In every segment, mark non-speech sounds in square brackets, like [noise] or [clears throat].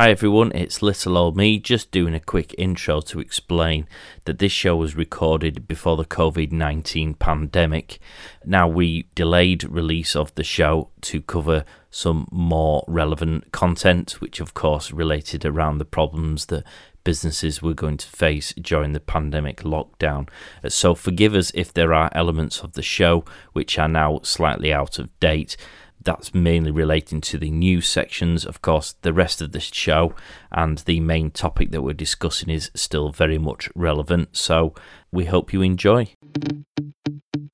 Hi everyone, it's little old me just doing a quick intro to explain that this show was recorded before the COVID 19 pandemic. Now, we delayed release of the show to cover some more relevant content, which of course related around the problems that businesses were going to face during the pandemic lockdown. So, forgive us if there are elements of the show which are now slightly out of date that's mainly relating to the news sections. Of course, the rest of the show and the main topic that we're discussing is still very much relevant. So we hope you enjoy.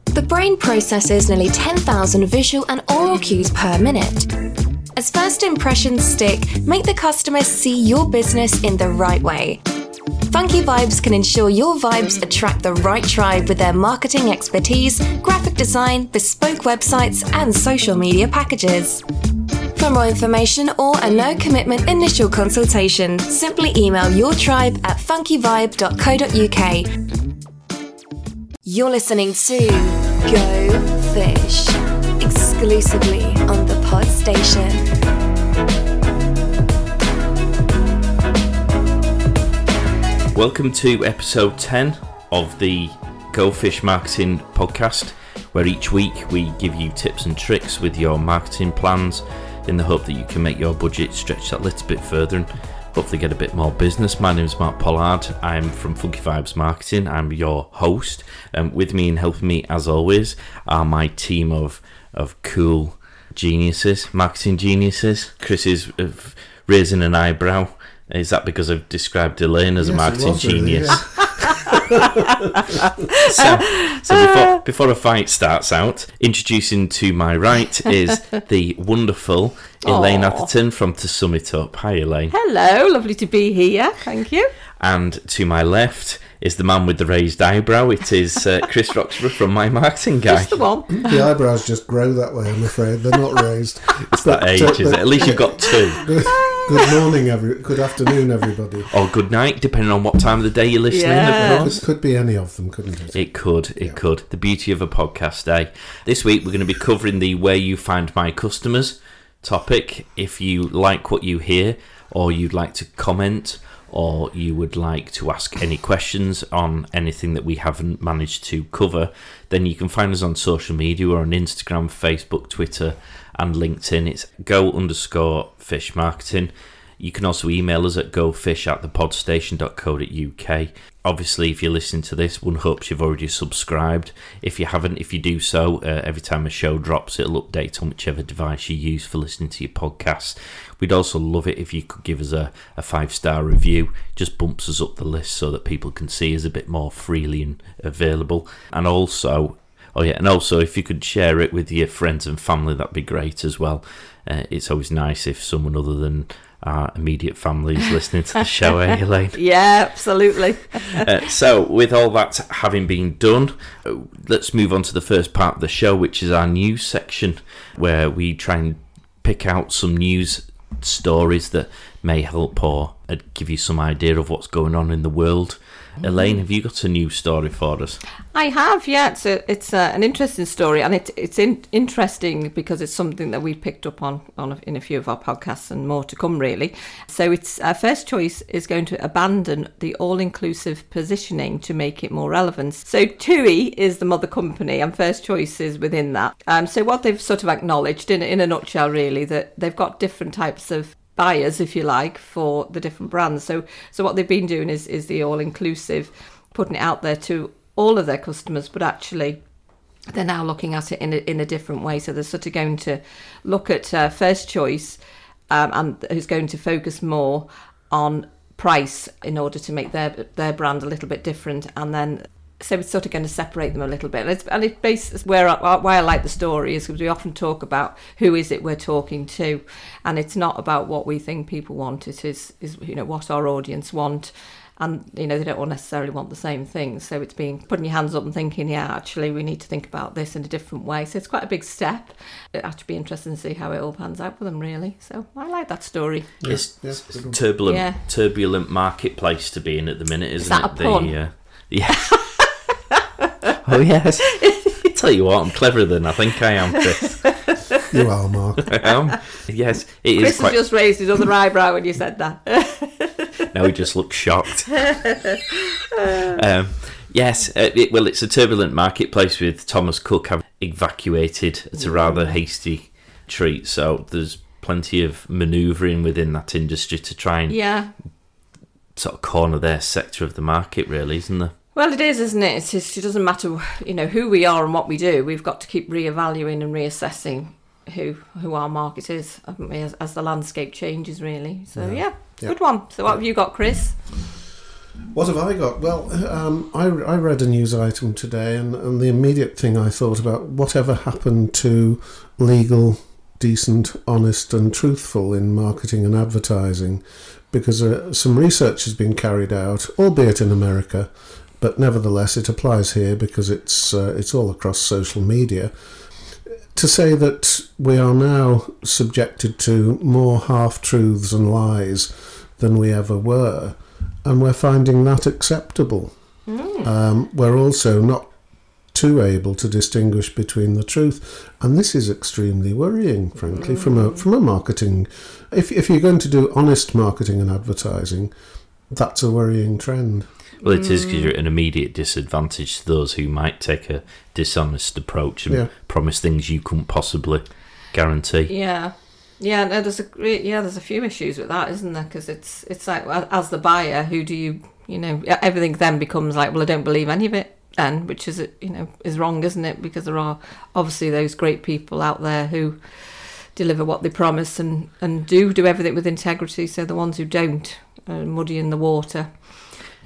The brain processes nearly 10,000 visual and oral cues per minute. As first impressions stick, make the customer see your business in the right way. Funky Vibes can ensure your vibes attract the right tribe with their marketing expertise, graphic design, bespoke websites, and social media packages. For more information or a no commitment initial consultation, simply email your tribe at funkyvibe.co.uk. You're listening to Go Fish exclusively on the Pod Station. Welcome to episode 10 of the Go Fish Marketing Podcast, where each week we give you tips and tricks with your marketing plans in the hope that you can make your budget stretch that little bit further and hopefully get a bit more business. My name is Mark Pollard. I'm from Funky Vibes Marketing. I'm your host. And with me and helping me, as always, are my team of, of cool geniuses, marketing geniuses. Chris is raising an eyebrow is that because I've described Elaine as yes, a marketing genius? [laughs] So, so before, before a fight starts out, introducing to my right is [laughs] the wonderful Elaine Aww. Atherton from To Sum It Up. Hi, Elaine. Hello, lovely to be here. Thank you. And to my left is the man with the raised eyebrow. It is uh, [laughs] Chris Roxburgh from My Marketing Guy. Just the one. The eyebrows just grow that way, I'm afraid. They're not raised. [laughs] It's that age, is it? At least you've got two. [laughs] Good morning, every. Good afternoon, everybody. Or good night, depending on what time of the day you're listening. Yeah. Of course, it could be any of them, couldn't it? It could. It yeah. could. The beauty of a podcast day. This week we're going to be covering the "Where You Find My Customers" topic. If you like what you hear, or you'd like to comment, or you would like to ask any questions on anything that we haven't managed to cover, then you can find us on social media. We're on Instagram, Facebook, Twitter and LinkedIn. It's go underscore fish marketing. You can also email us at gofish at thepodstation.co.uk. Obviously, if you're listening to this, one hopes you've already subscribed. If you haven't, if you do so, uh, every time a show drops, it'll update on whichever device you use for listening to your podcast. We'd also love it if you could give us a, a five star review. Just bumps us up the list so that people can see us a bit more freely and available. And also, Oh yeah, and also if you could share it with your friends and family, that'd be great as well. Uh, it's always nice if someone other than our immediate family is listening to the show, eh, [laughs] Elaine? Yeah, absolutely. uh, so, with all that having been done, uh, let's move on to the first part of the show, which is our news section, where we try and pick out some news stories that may help or uh, give you some idea of what's going on in the world Elaine, have you got a new story for us? I have, yeah. It's a, it's a, an interesting story, and it, it's in, interesting because it's something that we picked up on, on a, in a few of our podcasts, and more to come, really. So, it's our first choice is going to abandon the all-inclusive positioning to make it more relevant. So, TUI is the mother company, and first choice is within that. Um, so, what they've sort of acknowledged, in in a nutshell, really, that they've got different types of buyers, if you like, for the different brands. So so what they've been doing is is the all inclusive, putting it out there to all of their customers, but actually they're now looking at it in a, in a different way. So they're sort of going to look at uh, first choice, um, and who's going to focus more on price in order to make their their brand a little bit different, and then so it's sort of going to separate them a little bit. And it's, and it based where I, why I like the story is because we often talk about who is it we're talking to, and it's not about what we think people want. It is is you know what our audience want, and you know they don't all necessarily want the same things. So it's being putting your hands up and thinking, yeah, actually we need to think about this in a different way. So it's quite a big step. It actually be interesting to see how it all pans out for them, really. So I like that story. It's, yeah, turbulent, yeah. turbulent marketplace to be in at the minute, isn't is that it? A pun? The, uh, [laughs] yeah. Oh yes. I [laughs] Tell you what, I'm cleverer than I think I am, Chris. [laughs] You are, Mark. [laughs] Um, yes, it is Chris has quite. just raised his other eyebrow when you said that. Now he just looks shocked. um, yes, uh, it, well, it's a turbulent marketplace with Thomas Cook having evacuated at a rather hasty treat. So there's plenty of manoeuvring within that industry to try and yeah. sort of corner their sector of the market, really, isn't there? Well, it is, isn't it? It's just, it doesn't matter, you know, who we are and what we do. We've got to keep reevaluating and reassessing who who our market is, haven't we, as, as the landscape changes, really. So yeah, Yeah. good one. So what have you got, Chris? What have I got? Well, um, I, I read a news item today, and, and the immediate thing I thought about whatever happened to legal, decent, honest, and truthful in marketing and advertising, because uh, some research has been carried out, albeit in America, but nevertheless it applies here because it's uh, it's all across social media. To say that we are now subjected to more half truths and lies than we ever were and we're finding that acceptable. Um, we're also not too able to distinguish between the truth, and this is extremely worrying, frankly, from a from a marketing. If if you're going to do honest marketing and advertising, that's a worrying trend. Well, it is because mm. you're at an immediate disadvantage to those who might take a dishonest approach and Yeah. promise things you couldn't possibly guarantee. Yeah, yeah. No, there's a yeah. There's a few issues with that, isn't there? Because it's it's like well, as the buyer, who do you you know everything then becomes like well, I don't believe any of it. Then, which is you know is wrong, isn't it? Because there are obviously those great people out there who deliver what they promise and and do do everything with integrity. So the ones who don't are muddying the water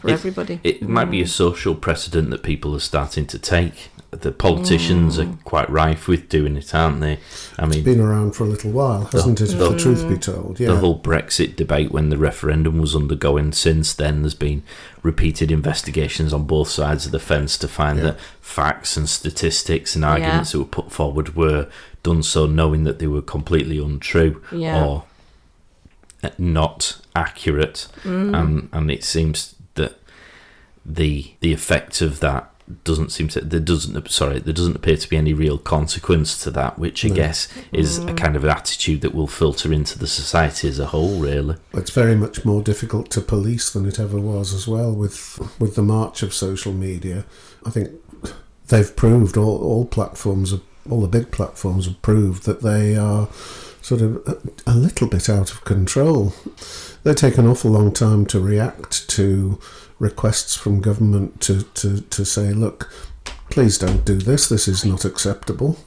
for It- everybody. It might be a mm. social precedent that people are starting to take. The politicians are mm. quite rife with doing it, aren't they? I mean, Been around for a little while, hasn't it? If the- the truth be mm. told, yeah. the whole Brexit debate when the referendum was undergoing since then there's been repeated investigations on both sides of the fence to find Yeah. that facts and statistics and arguments that were put forward were done so knowing that they were completely untrue Yeah. or uh, not accurate and and it seems that the the effect of that doesn't seem to there doesn't sorry there doesn't appear to be any real consequence to that which i No. guess is a mm. kind of an attitude that will filter into the society as a whole really It's very much more difficult to police than it ever was as well with with the march of social media. I think they've proved all, all platforms, have- all the big platforms have proved that they are sort of a, a little bit out of control. They take an awful long time to react to requests from government to, to, to say, look, please don't do this, this is not acceptable.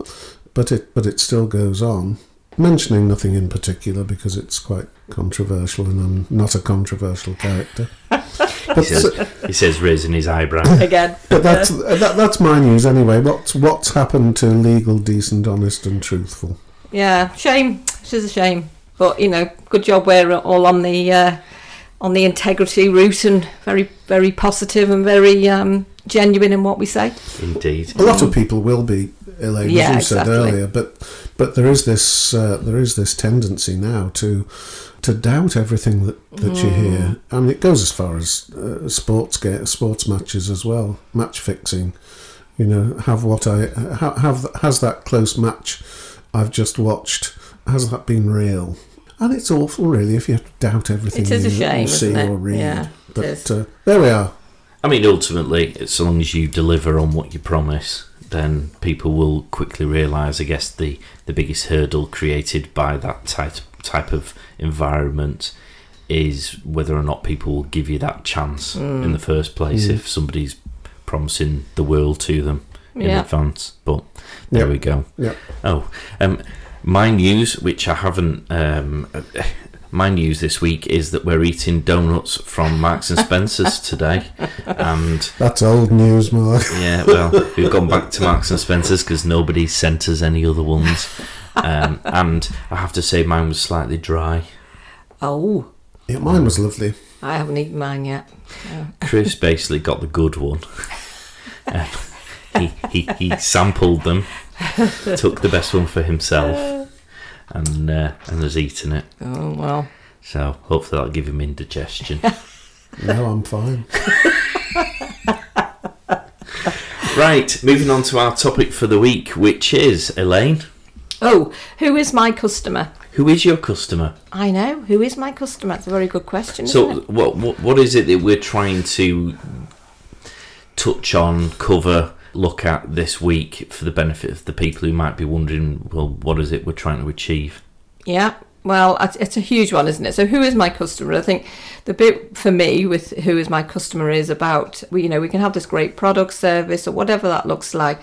But it but it still goes on. Mentioning nothing in particular because it's quite controversial and I'm not a controversial character. [laughs] he says, he says raising his eyebrow [laughs] Again, but that's that, that's my news anyway. What's what's happened to legal, decent, honest, and truthful? Yeah, shame. It is a shame, but you know, good job. We're all on the uh, on the integrity route and very, very positive and very um, genuine in what we say. indeed A lot of people will be, Elaine, Yeah, as you said earlier, but but there is this uh, there is this tendency now to to doubt everything that, that you hear, I mean, it goes as far as uh, sports ga- sports matches as well, match fixing. You know, have what I ha- have has that close match I've just watched has that been real? And it's awful, really, if you have to doubt everything It is a you, shame, see isn't it? or read. Yeah, it but is. uh, there we are. I mean, ultimately, as long as you deliver on what you promise, then people will quickly realise. I guess the the biggest hurdle created by that type type of environment is whether or not people will give you that chance in the first place. Mm. If somebody's promising the world to them in Yeah. advance, but there Yeah. we go. Yeah. Oh, um, my news, which I haven't. Um, [laughs] my news this week is that we're eating donuts from Marks and Spencers [laughs] today, and That's old news, Mark. yeah, well, we've gone back to Marks and Spencers because nobody sent us any other ones, um, and I have to say mine was slightly dry. Oh, Yeah, mine was lovely. I haven't eaten mine yet. Chris basically got the good one. [laughs] Um, he, he he sampled them, [laughs] took the best one for himself, and uh, and has eaten it. Oh well. So hopefully that'll give him indigestion. [laughs] No, I'm fine. [laughs] right, moving on to our topic for the week, which is Elaine. Oh, who is my customer? Who is your customer? I know. Who is my customer? That's a very good question. So, isn't it? what, what what is it that we're trying to touch on, cover, look at this week for the benefit of the people who might be wondering, well, what is it we're trying to achieve? Yeah. Well, it's- a huge one, isn't it? So, who is my customer? I think the bit for me with who is my customer is about, you know, we can have this great product, service, or whatever that looks like,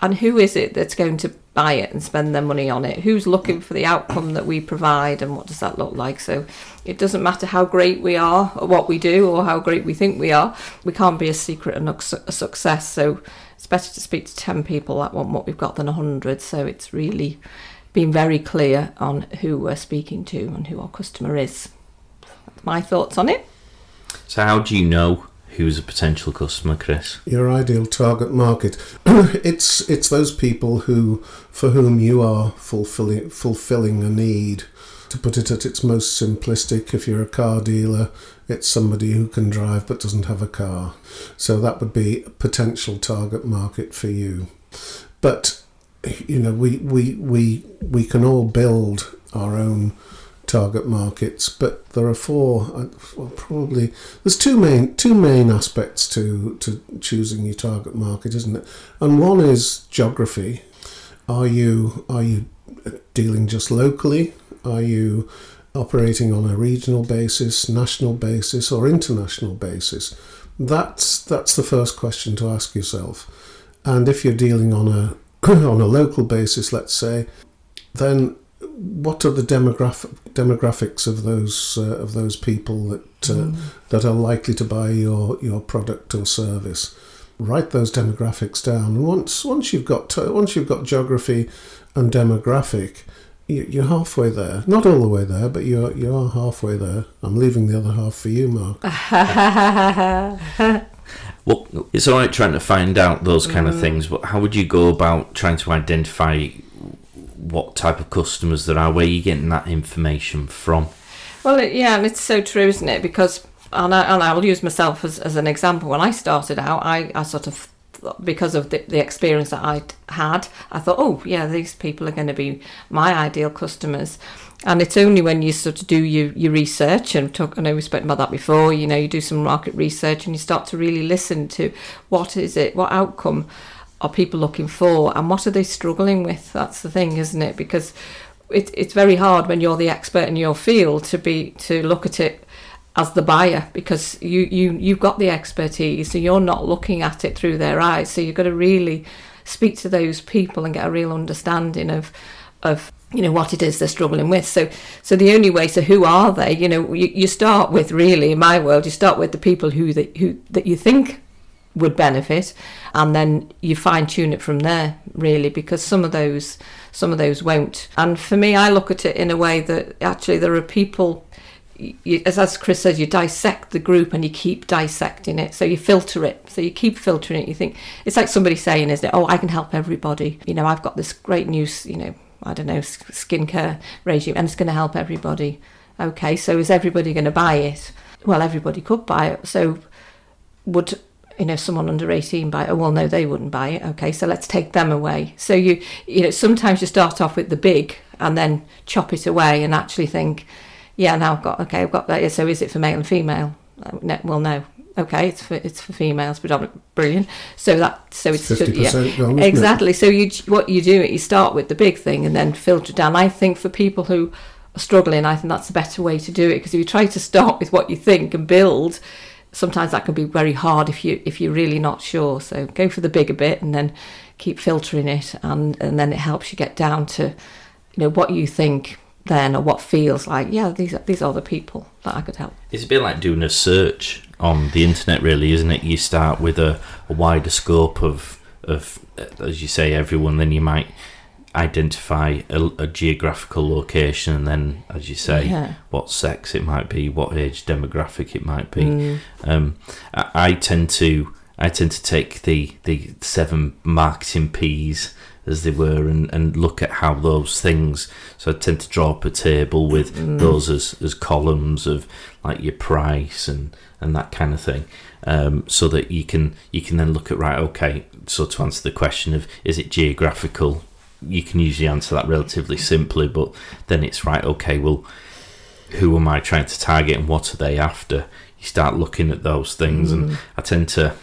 and who is it that's going to buy it and spend their money on it? Who's looking for the outcome that we provide, and what does that look like? So, it doesn't matter how great we are, or what we do, or how great we think we are. We can't be a secret and a success. So, it's better to speak to 10 people that want what we've got than 100. So, it's really being very clear on who we're speaking to and who our customer is. That's my thoughts on it. So, how do you know who's a potential customer, Chris? Your ideal target market. [clears throat] it's it's those people who for whom you are fulfilling fulfilling a need. To put it at its most simplistic, if you're a car dealer, it's somebody who can drive but doesn't have a car. So that would be a potential target market for you. But you know, we we we we can all build our own target markets, but there are four. uh, Well, probably there's two main two main aspects to to choosing your target market, isn't it? And one is geography. Are you are you dealing just locally? Are you operating on a regional basis, national basis, or international basis? That's that's the first question to ask yourself. And if you're dealing on a [clears throat] on a local basis, let's say, then what are the demographic demographics of those uh, of those people that uh, that are likely to buy your your product or service? Write those demographics down, once once you've got to, once you've got geography and demographic, you, you're halfway there. Not all the way there, but you're you are halfway there. I'm leaving the other half for you, Mark. [laughs] Well, it's all right trying to find out those kind of things, but how would you go about trying to identify what type of customers there are? Where are you getting that information from? Well, yeah, and it's so true, isn't it? Because, and, I, and I'll use myself as, as an example. When I started out, I, I sort of, because of the, the experience that I'd had, I thought, oh, yeah, these people are going to be my ideal customers. And it's only when you sort of do your, your research, and talk, I know we spoke about that before, you know, you do some market research and you start to really listen to what is it, what outcome are people looking for, and what are they struggling with? That's the thing, isn't it? Because it, it's very hard when you're the expert in your field to be to look at it as the buyer because you you you've got the expertise so you're not looking at it through their eyes so you've got to really speak to those people and get a real understanding of of you know what it is they're struggling with so so the only way so who are they you know you, you start with really in my world you start with the people who that who that you think would benefit and then you fine tune it from there really because some of those some of those won't and for me I look at it in a way that actually there are people you, as, as Chris says, you dissect the group and you keep dissecting it. So you filter it. So you keep filtering it. You think it's like somebody saying, "Isn't it? Oh, I can help everybody. You know, I've got this great new, s- you know, I don't know, skincare regime, and it's going to help everybody." Okay, so is everybody going to buy it? Well, everybody could buy it. So would you know someone under 18 buy it oh well no they wouldn't buy it. Okay so let's take them away. So you you know sometimes you start off with the big and then chop it away and actually think yeah now i've got okay i've got that. Yeah, so is it for male and female? Uh, no, well no. Okay it's for it's for females predominantly brilliant. So that so it's just- 50% gone, isn't it? exactly. So you what you do it you start with the big thing and then filter down. I think for people who are struggling i think that's a better way to do it because if you try to start with what you think and build sometimes that can be very hard if you if you're really not sure so go for the bigger bit and then keep filtering it and and then it helps you get down to you know what you think then or what feels like yeah these are these are the people that i could help It's a bit like doing a search on the internet, really, isn't it? You start with a, a wider scope of, of, as you say, everyone. Then you might identify a, a geographical location, and then, as you say, Yeah. what sex it might be, what age demographic it might be. Um, I, I tend to I tend to take the the seven marketing P's as they were and, and look at how those things so I tend to draw up a table with those as, as columns of like your price and, and that kind of thing um, so that you can you can then look at right okay so to answer the question of is it geographical you can usually answer that relatively simply. But then it's right. Okay, well, who am I trying to target, and what are they after? You start looking at those things, and I tend to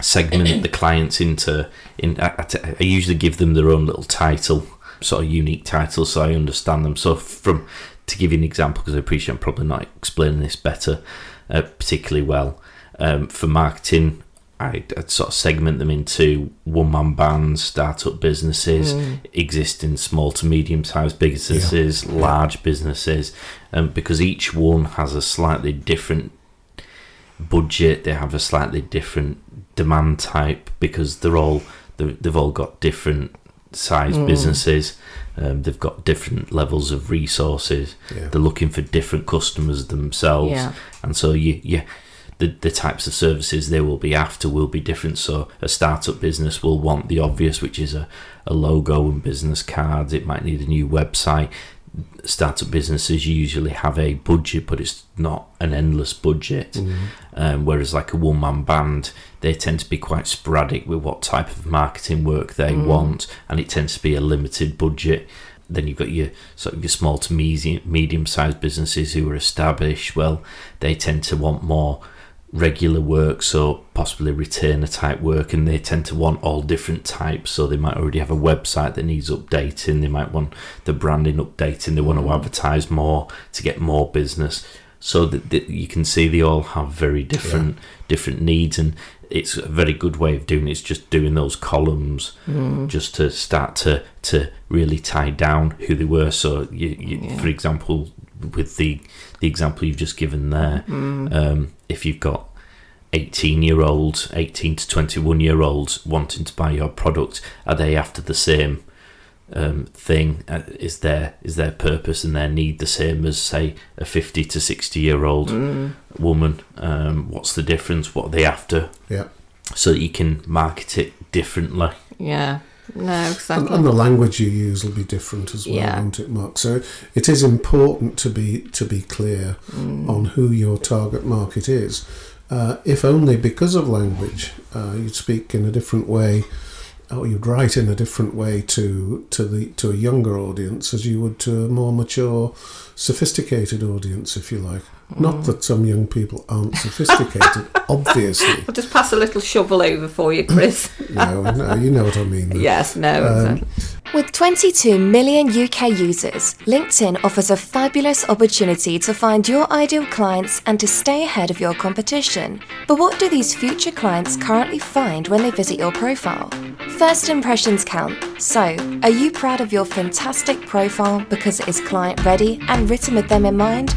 segment the clients into. In I, I t- I usually give them their own little title, sort of unique title, so I understand them. So from to give you an example, because I appreciate I'm probably not explaining this better, uh, particularly well. Um, for marketing, I, I'd sort of segment them into one man bands, startup businesses, existing small to medium sized businesses, large businesses, um, because each one has a slightly different budget, they have a slightly different demand type because they're all they've they've all got different size businesses. Um, they've got different levels of resources. Yeah. They're looking for different customers themselves, Yeah. and so you you the, the types of services they will be after will be different. So a startup business will want the obvious, which is a, a logo and business cards. It might need a new website. Startup businesses usually have a budget, but it's not an endless budget. Um, whereas like a one man band, they tend to be quite sporadic with what type of marketing work they want, and it tends to be a limited budget. Then you've got your sort of your small to medium medium sized businesses who are established. Well, they tend to want more regular work, so possibly retainer type work, and they tend to want all different types. So they might already have a website that needs updating, they might want the branding updating, they want to advertise more to get more business. So that, that you can see they all have very different different needs, and it's a very good way of doing it. It's just doing those columns mm. just to start to to really tie down who they were. So you, you for example, with the the example you've just given there, um, if you've got 18 year olds, 18 to 21 year olds wanting to buy your product, are they after the same um, thing? Uh, is their is their purpose and their need the same as say a 50 to 60 year old woman? Um, what's the difference? What are they after? Yeah. So that you can market it differently. Yeah. No, And, exactly. and the language you use will be different as well, Yeah. won't it, Mark? So it is important to be to be clear on who your target market is. Uh, if only because of language, uh, you'd speak in a different way, or you'd write in a different way to to the to a younger audience as you would to a more mature, sophisticated audience, if you like. Not that some young people aren't [laughs] sophisticated, obviously. I'll just pass a little shovel over for you, Chris. [laughs] No, no, you know what I mean. though. yes, no, Um, exactly. With 22 million UK users, LinkedIn offers a fabulous opportunity to find your ideal clients and to stay ahead of your competition. But what do these future clients currently find when they visit your profile? First impressions count. So, are you proud of your fantastic profile because it is client ready and written with them in mind?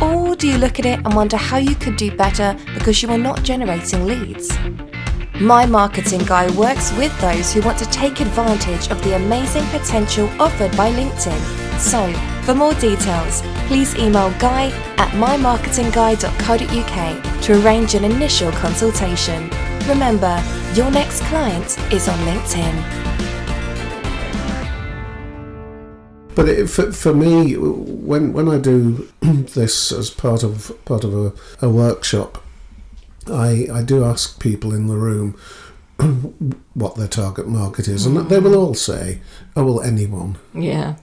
Or do you look at it and wonder how you could do better because you are not generating leads? My Marketing Guy works with those who want to take advantage of the amazing potential offered by LinkedIn. So, for more details, please email guy at mymarketingguy.co.uk to arrange an initial consultation. Remember, your next client is on LinkedIn. But it, for, for me, when when I do [clears throat] this as part of part of a, a workshop, I I do ask people in the room [clears throat] what their target market is, and they will all say, "Oh well, anyone." Yeah.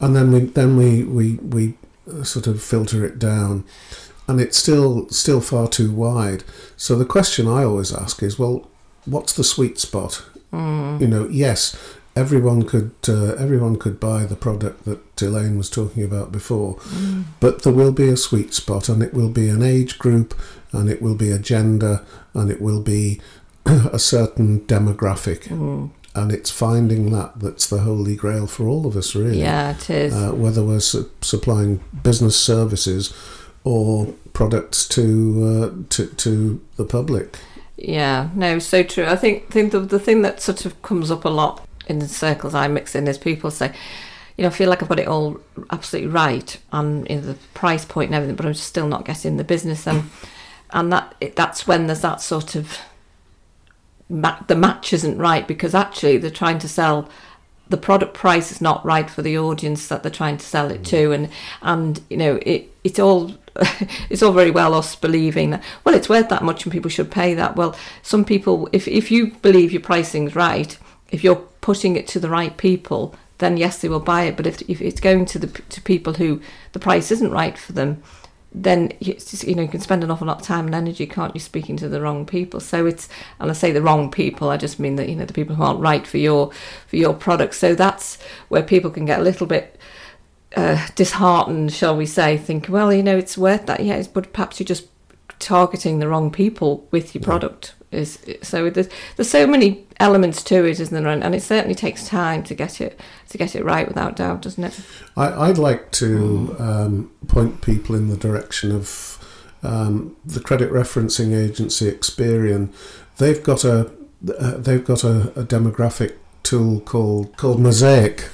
And then we then we we we uh, sort of filter it down, and it's still still far too wide. So the question I always ask is, well, what's the sweet spot? You know, yes, everyone could uh, everyone could buy the product that Elaine was talking about before, but there will be a sweet spot, and it will be an age group, and it will be a gender, and it will be [clears throat] a certain demographic, and it's finding that that's the holy grail for all of us, really Yeah, it is. uh, whether we're su- supplying business services or products to uh, to to the public. Yeah, no, so true. I think think the the thing that sort of comes up a lot in the circles I mix in is people say, you know, I feel like I've got it all absolutely right and in the price point and everything, but I'm still not getting the business and and that it, that's when there's that sort of ma- the match isn't right because actually they're trying to sell the product price is not right for the audience that they're trying to sell it to. Mm. And and you know it it's all [laughs] it's all very well us believing that well it's worth that much and people should pay that. Well some people if if you believe your pricing's right if you're putting it to the right people, then yes, they will buy it. But if, if it's going to the to people who the price isn't right for them, then just, you know you can spend an awful lot of time and energy, can't you, speaking to the wrong people? So it's and I say the wrong people, I just mean that you know the people who aren't right for your for your product. So that's where people can get a little bit uh, disheartened, shall we say, think, well, you know, it's worth that, yes, but perhaps you're just targeting the wrong people with your product. Is so there's there's so many elements to it, isn't there? And, it certainly takes time to get it to get it right, without doubt, doesn't it? I, I'd like to um, point people in the direction of um, the credit referencing agency Experian. They've got a uh, they've got a, a demographic tool called called Mosaic,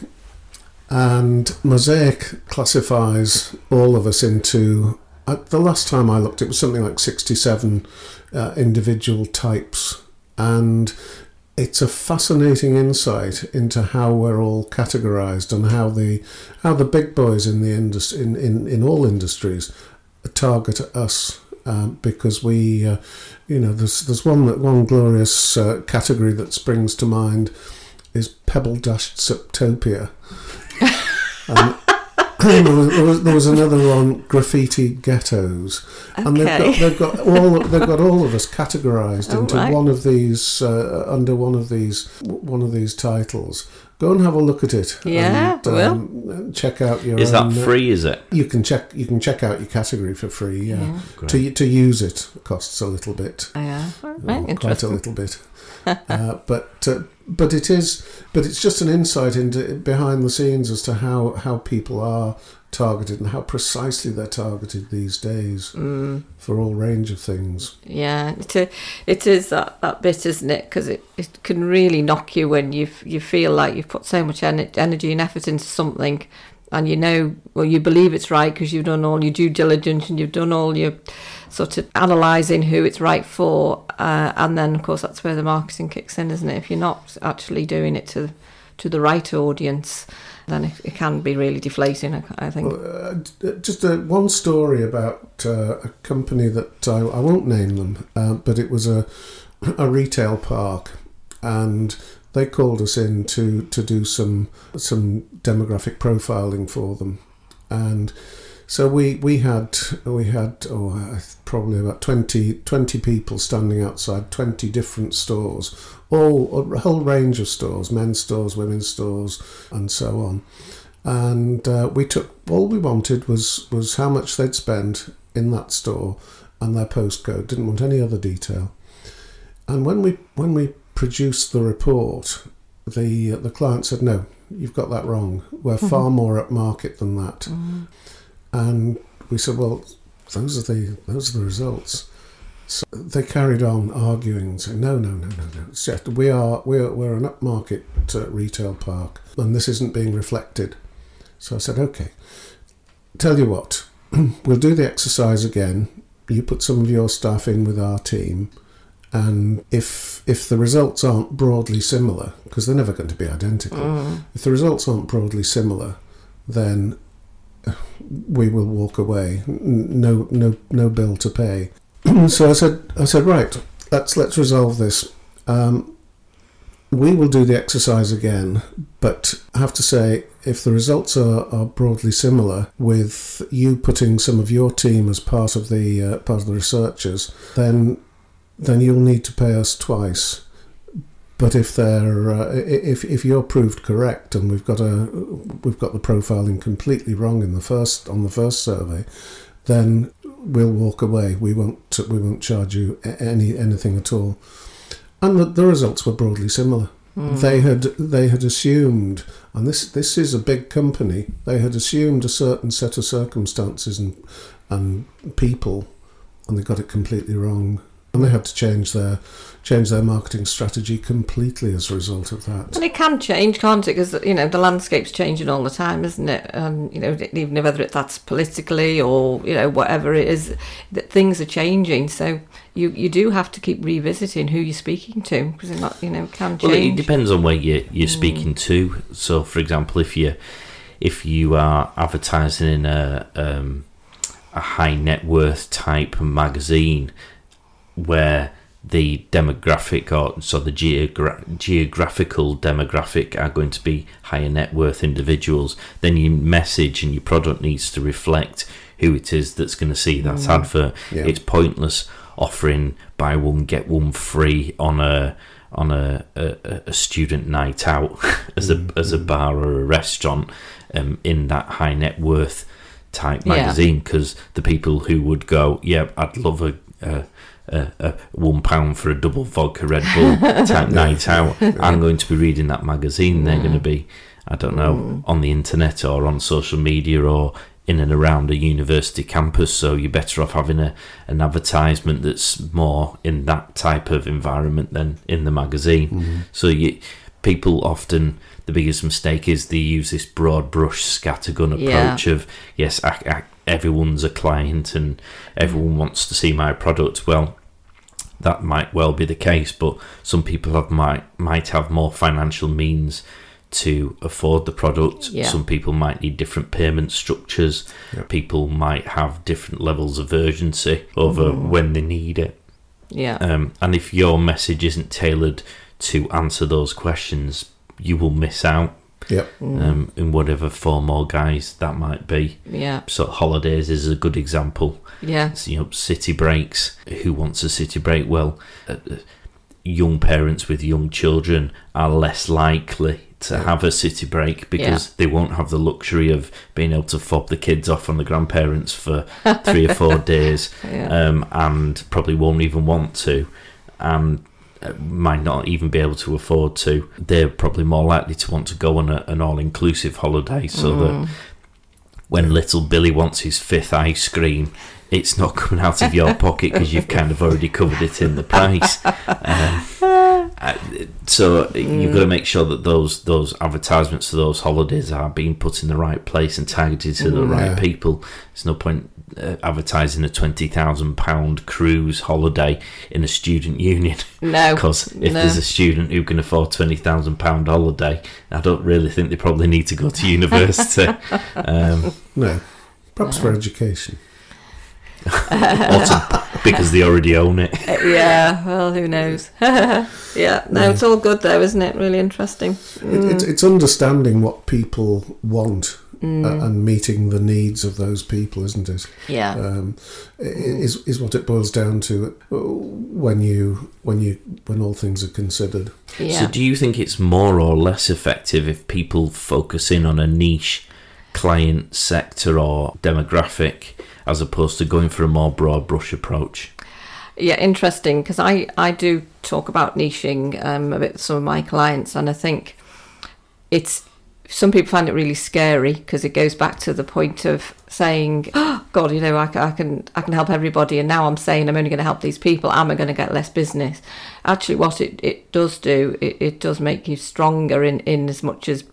and Mosaic classifies all of us into. Uh, the last time I looked, it was something like sixty-seven uh, individual types, and it's a fascinating insight into how we're all categorized and how the how the big boys in the industry in, in, in all industries target us um, because we uh, you know there's there's one that one glorious uh, category that springs to mind is pebble dashed Subtopia. [laughs] And there, was, there, was, there was another one graffiti ghettos and they've got they've got all they've got all of us categorized Oh, into right. one of these uh, under one of these one of these titles go and have a look at it Yeah, and, um, check out your Is that own, uh, free? Is it? you can check you can check out your category for free yeah, Yeah. to to use it costs a little bit Yeah, right, well, quite a little bit. [laughs] uh, but uh, but it is but it's just an insight into behind the scenes as to how how people are targeted and how precisely they're targeted these days Mm. for all range of things. Yeah, it, it is that, that bit, isn't it? Because it, it can really knock you when you you feel like you've put so much ener- energy and effort into something, and you know, well, you believe it's right because you've done all your due diligence and you've done all your sort of analysing who it's right for, uh, and then of course that's where the marketing kicks in, isn't it? If you're not actually doing it to to the right audience, then it, it can be really deflating. I, think. Uh, just uh, one story about uh, a company that I, I won't name them, uh, but it was a a retail park, and they called us in to, to do some some demographic profiling for them, and so we we had we had oh uh, probably about 20, 20 people standing outside twenty different stores, all a whole range of stores, men's stores, women's stores, and so on and uh, we took all we wanted was was how much they'd spent in that store and their postcode. Didn't want any other detail. And when we when we produced the report, the uh, the client said, "No, you've got that wrong. We're mm-hmm. far more at market than that." Mm. And we said, "Well, those are the those are the results." So they carried on arguing, and saying, "No, no, no, no, no. It's just, we are we're we're an upmarket uh, retail park, and this isn't being reflected." So I said, "Okay, tell you what, [clears throat] we'll do the exercise again. You put some of your staff in with our team, and if if the results aren't broadly similar, because they're never going to be identical, if the results aren't broadly similar, then we will walk away. No, no, no bill to pay." [clears throat] so I said, I said, right, let's let's resolve this. Um, we will do the exercise again, but I have to say, if the results are, are broadly similar, with you putting some of your team as part of the uh, part of the researchers, then then you'll need to pay us twice. But if they're uh, if if you're proved correct and we've got a we've got the profiling completely wrong in the first on the first survey, then we'll walk away. We won't we won't charge you any anything at all. And the, the results were broadly similar. They had they had assumed, and this this is a big company. They had assumed a certain set of circumstances and and people, and they got it completely wrong. And they had to change their change their marketing strategy completely as a result of that. And it can change, can't it? Because you know the landscape's changing all the time, isn't it? And you know, even whether it, that's politically or you know whatever it is, that things are changing. So you you do have to keep revisiting who you're speaking to because it not you know can change. Well, it depends on where you, you're speaking to. So, for example, if you if you are advertising in a um, a high net worth type magazine where the demographic or so the geogra- geographical demographic are going to be higher net worth individuals, then your message and your product needs to reflect who it is that's going to see that advert. Yeah. It's pointless offering buy one get one free on a on a, a, a student night out [laughs] as a as a bar or a restaurant um, in that high net worth type magazine because the people who would go, yeah, I'd love a. a a, a one pound for a double vodka Red Bull [laughs] type night out. I'm going to be reading that magazine. They're going to mm. be, I don't know, mm. on the internet or on social media or in and around a university campus. So you're better off having a an advertisement that's more in that type of environment than in the magazine. Mm-hmm. So you people often the biggest mistake is they use this broad brush scattergun Yeah. approach of yes, I, I, everyone's a client and everyone wants to see my product. Well, that might well be the case, but some people have might might have more financial means to afford the product. Yeah. Some people might need different payment structures. Yeah. People might have different levels of urgency over when they need it. Yeah. Um, and if your message isn't tailored to answer those questions, you will miss out Yep. um, in whatever form or guise that might be. yeah. So holidays is a good example. Yeah. So, you know, city breaks. Who wants a city break? Well, uh, uh, young parents with young children are less likely to have a city break because they won't have the luxury of being able to fob the kids off on the grandparents for three or four [laughs] days, Yeah. um, and probably won't even want to, and might not even be able to afford to. They're probably more likely to want to go on a, an all-inclusive holiday, so that mm. when little Billy wants his fifth ice cream, it's not coming out of your pocket because you've kind of already covered it in the price. [laughs] Um, so you've got to make sure that those those advertisements for those holidays are being put in the right place and targeted to the right people. There's no point uh, advertising a twenty thousand pound cruise holiday in a student union. No. Because if no. there's a student who can afford twenty thousand pound holiday, I don't really think they probably need to go to [laughs] university. um, No. Perhaps for education. [laughs] or to- because they already own it. Uh, yeah. Well, who knows? [laughs] yeah. No, it's all good though, isn't it? Really interesting. It, it's, it's understanding what people want uh, and meeting the needs of those people, isn't it? Yeah. Um, is is what it boils down to uh, when you when you when all things are considered. yeah. So, do you think it's more or less effective if people focus in on a niche client sector or demographic as opposed to going for a more broad brush approach? Yeah, interesting because I, I do talk about niching um, a bit with some of my clients, and I think it's some people find it really scary because it goes back to the point of saying, oh, "God, you know, I, I can I can help everybody," and now I'm saying I'm only going to help these people. Am I going to get less business? Actually, what it, it does do, it, it does make you stronger in, in as much as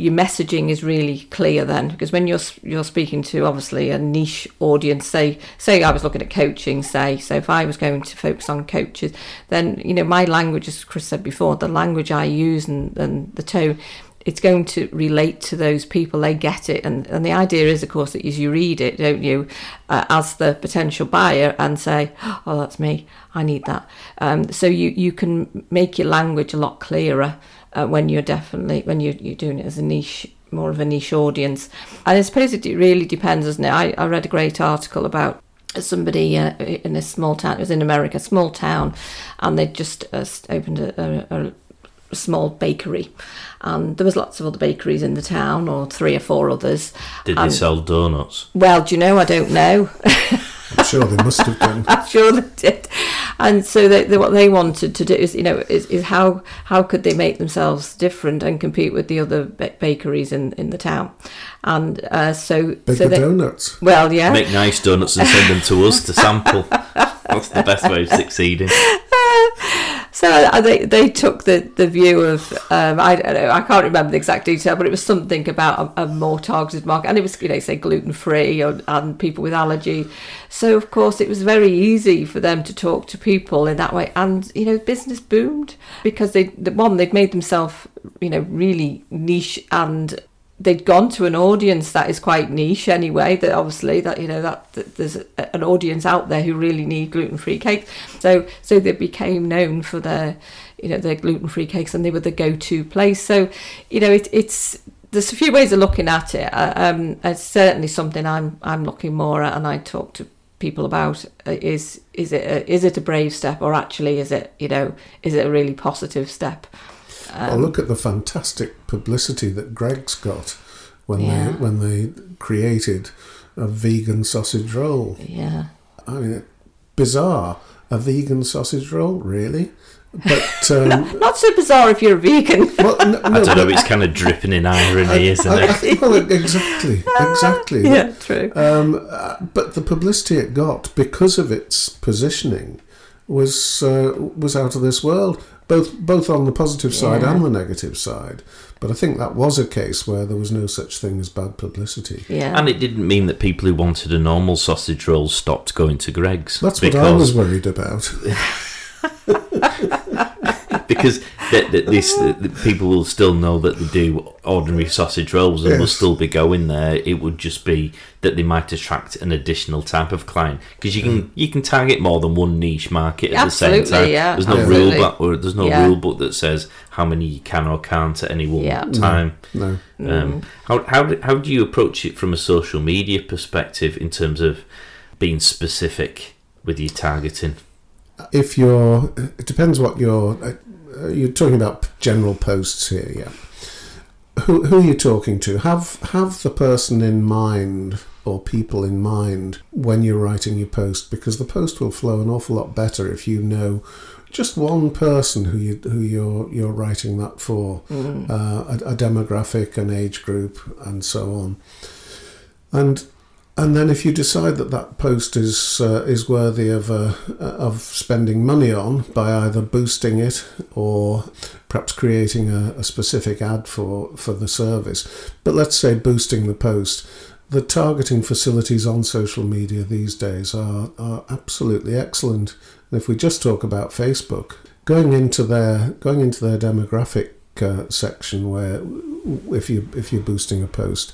your messaging is really clear then because when you're you're speaking to obviously a niche audience say say I was looking at coaching say so if I was going to focus on coaches then you know my language as Chris said before the language I use and, and the tone it's going to relate to those people they get it. And, and the idea is of course that as you read it don't you uh, as the potential buyer and say oh that's me I need that. Um, so you you can make your language a lot clearer uh, when you're definitely when you're, you're doing it as a niche more of a niche audience and i suppose it really depends doesn't it i, I read a great article about somebody uh, in a small town it was in america small town and they just uh, opened a, a, a small bakery and there was lots of other bakeries in the town or three or four others Did they sell donuts? well do you know i don't know I'm sure they must have done. [laughs] I'm sure they did. And so they, they, what they wanted to do is, you know, is, is how how could they make themselves different and compete with the other ba- bakeries in, in the town, and uh, so Bigger so they, donuts. well, yeah, Make nice donuts and send them to us to sample. That's the best way of succeeding. So uh, they they took the, the view of um, I don't know I can't remember the exact detail, but it was something about a, a more targeted market, and it was you know say gluten free and people with allergies. So of course it was very easy for them to talk to people in that way, and you know business boomed because they the one they'd made themselves you know really niche and they'd gone to an audience that is quite niche anyway. That obviously that you know that, that there's an audience out there who really need gluten free cakes. So so they became known for their you know their gluten free cakes, and they were the go to place. So you know it, it's there's a few ways of looking at it. Uh, um, it's certainly something I'm I'm looking more at, and I talk to people about uh, is is it a, is it a brave step or actually is it you know is it a really positive step um, well look at the fantastic publicity that Greggs got when Yeah. they when they created a vegan sausage roll yeah I mean bizarre a vegan sausage roll really but um, [laughs] not so bizarre if you're a vegan [laughs] well, no, I don't know. It's kind of dripping in irony, isn't I- I it? think- well, exactly, exactly. [laughs] yeah true Um, uh, but the publicity it got because of its positioning was uh, was out of this world, both both on the positive side Yeah. and the negative side. But I think that was a case where there was no such thing as bad publicity. yeah And it didn't mean that people who wanted a normal sausage roll stopped going to Greggs. That's what I was worried about. [laughs] because that, that this that people will still know that they do ordinary sausage rolls and will still be going there. It would just be that they might attract an additional type of client because you can you can target more than one niche market at the same Absolutely, time. yeah, there's no absolutely. rule book there's no Yeah. rule book that says how many you can or can't at any one Yeah. Time. No, Um, how how do, how do you approach it from a social media perspective in terms of being specific with your targeting? if you're, it depends what you're. You're talking about general posts here, yeah. Who who are you talking to? Have have the person in mind or people in mind when you're writing your post, because the post will flow an awful lot better if you know just one person who you who you're you're writing that for, uh, a, a demographic, an age group, and so on, and and then if you decide that that post is uh, is worthy of uh, of spending money on by either boosting it or perhaps creating a, a specific ad for for the service, but let's say boosting the post. The targeting facilities on social media these days are, are absolutely excellent. And if we just talk about Facebook, going into their going into their demographic uh, section where if you if you're boosting a post,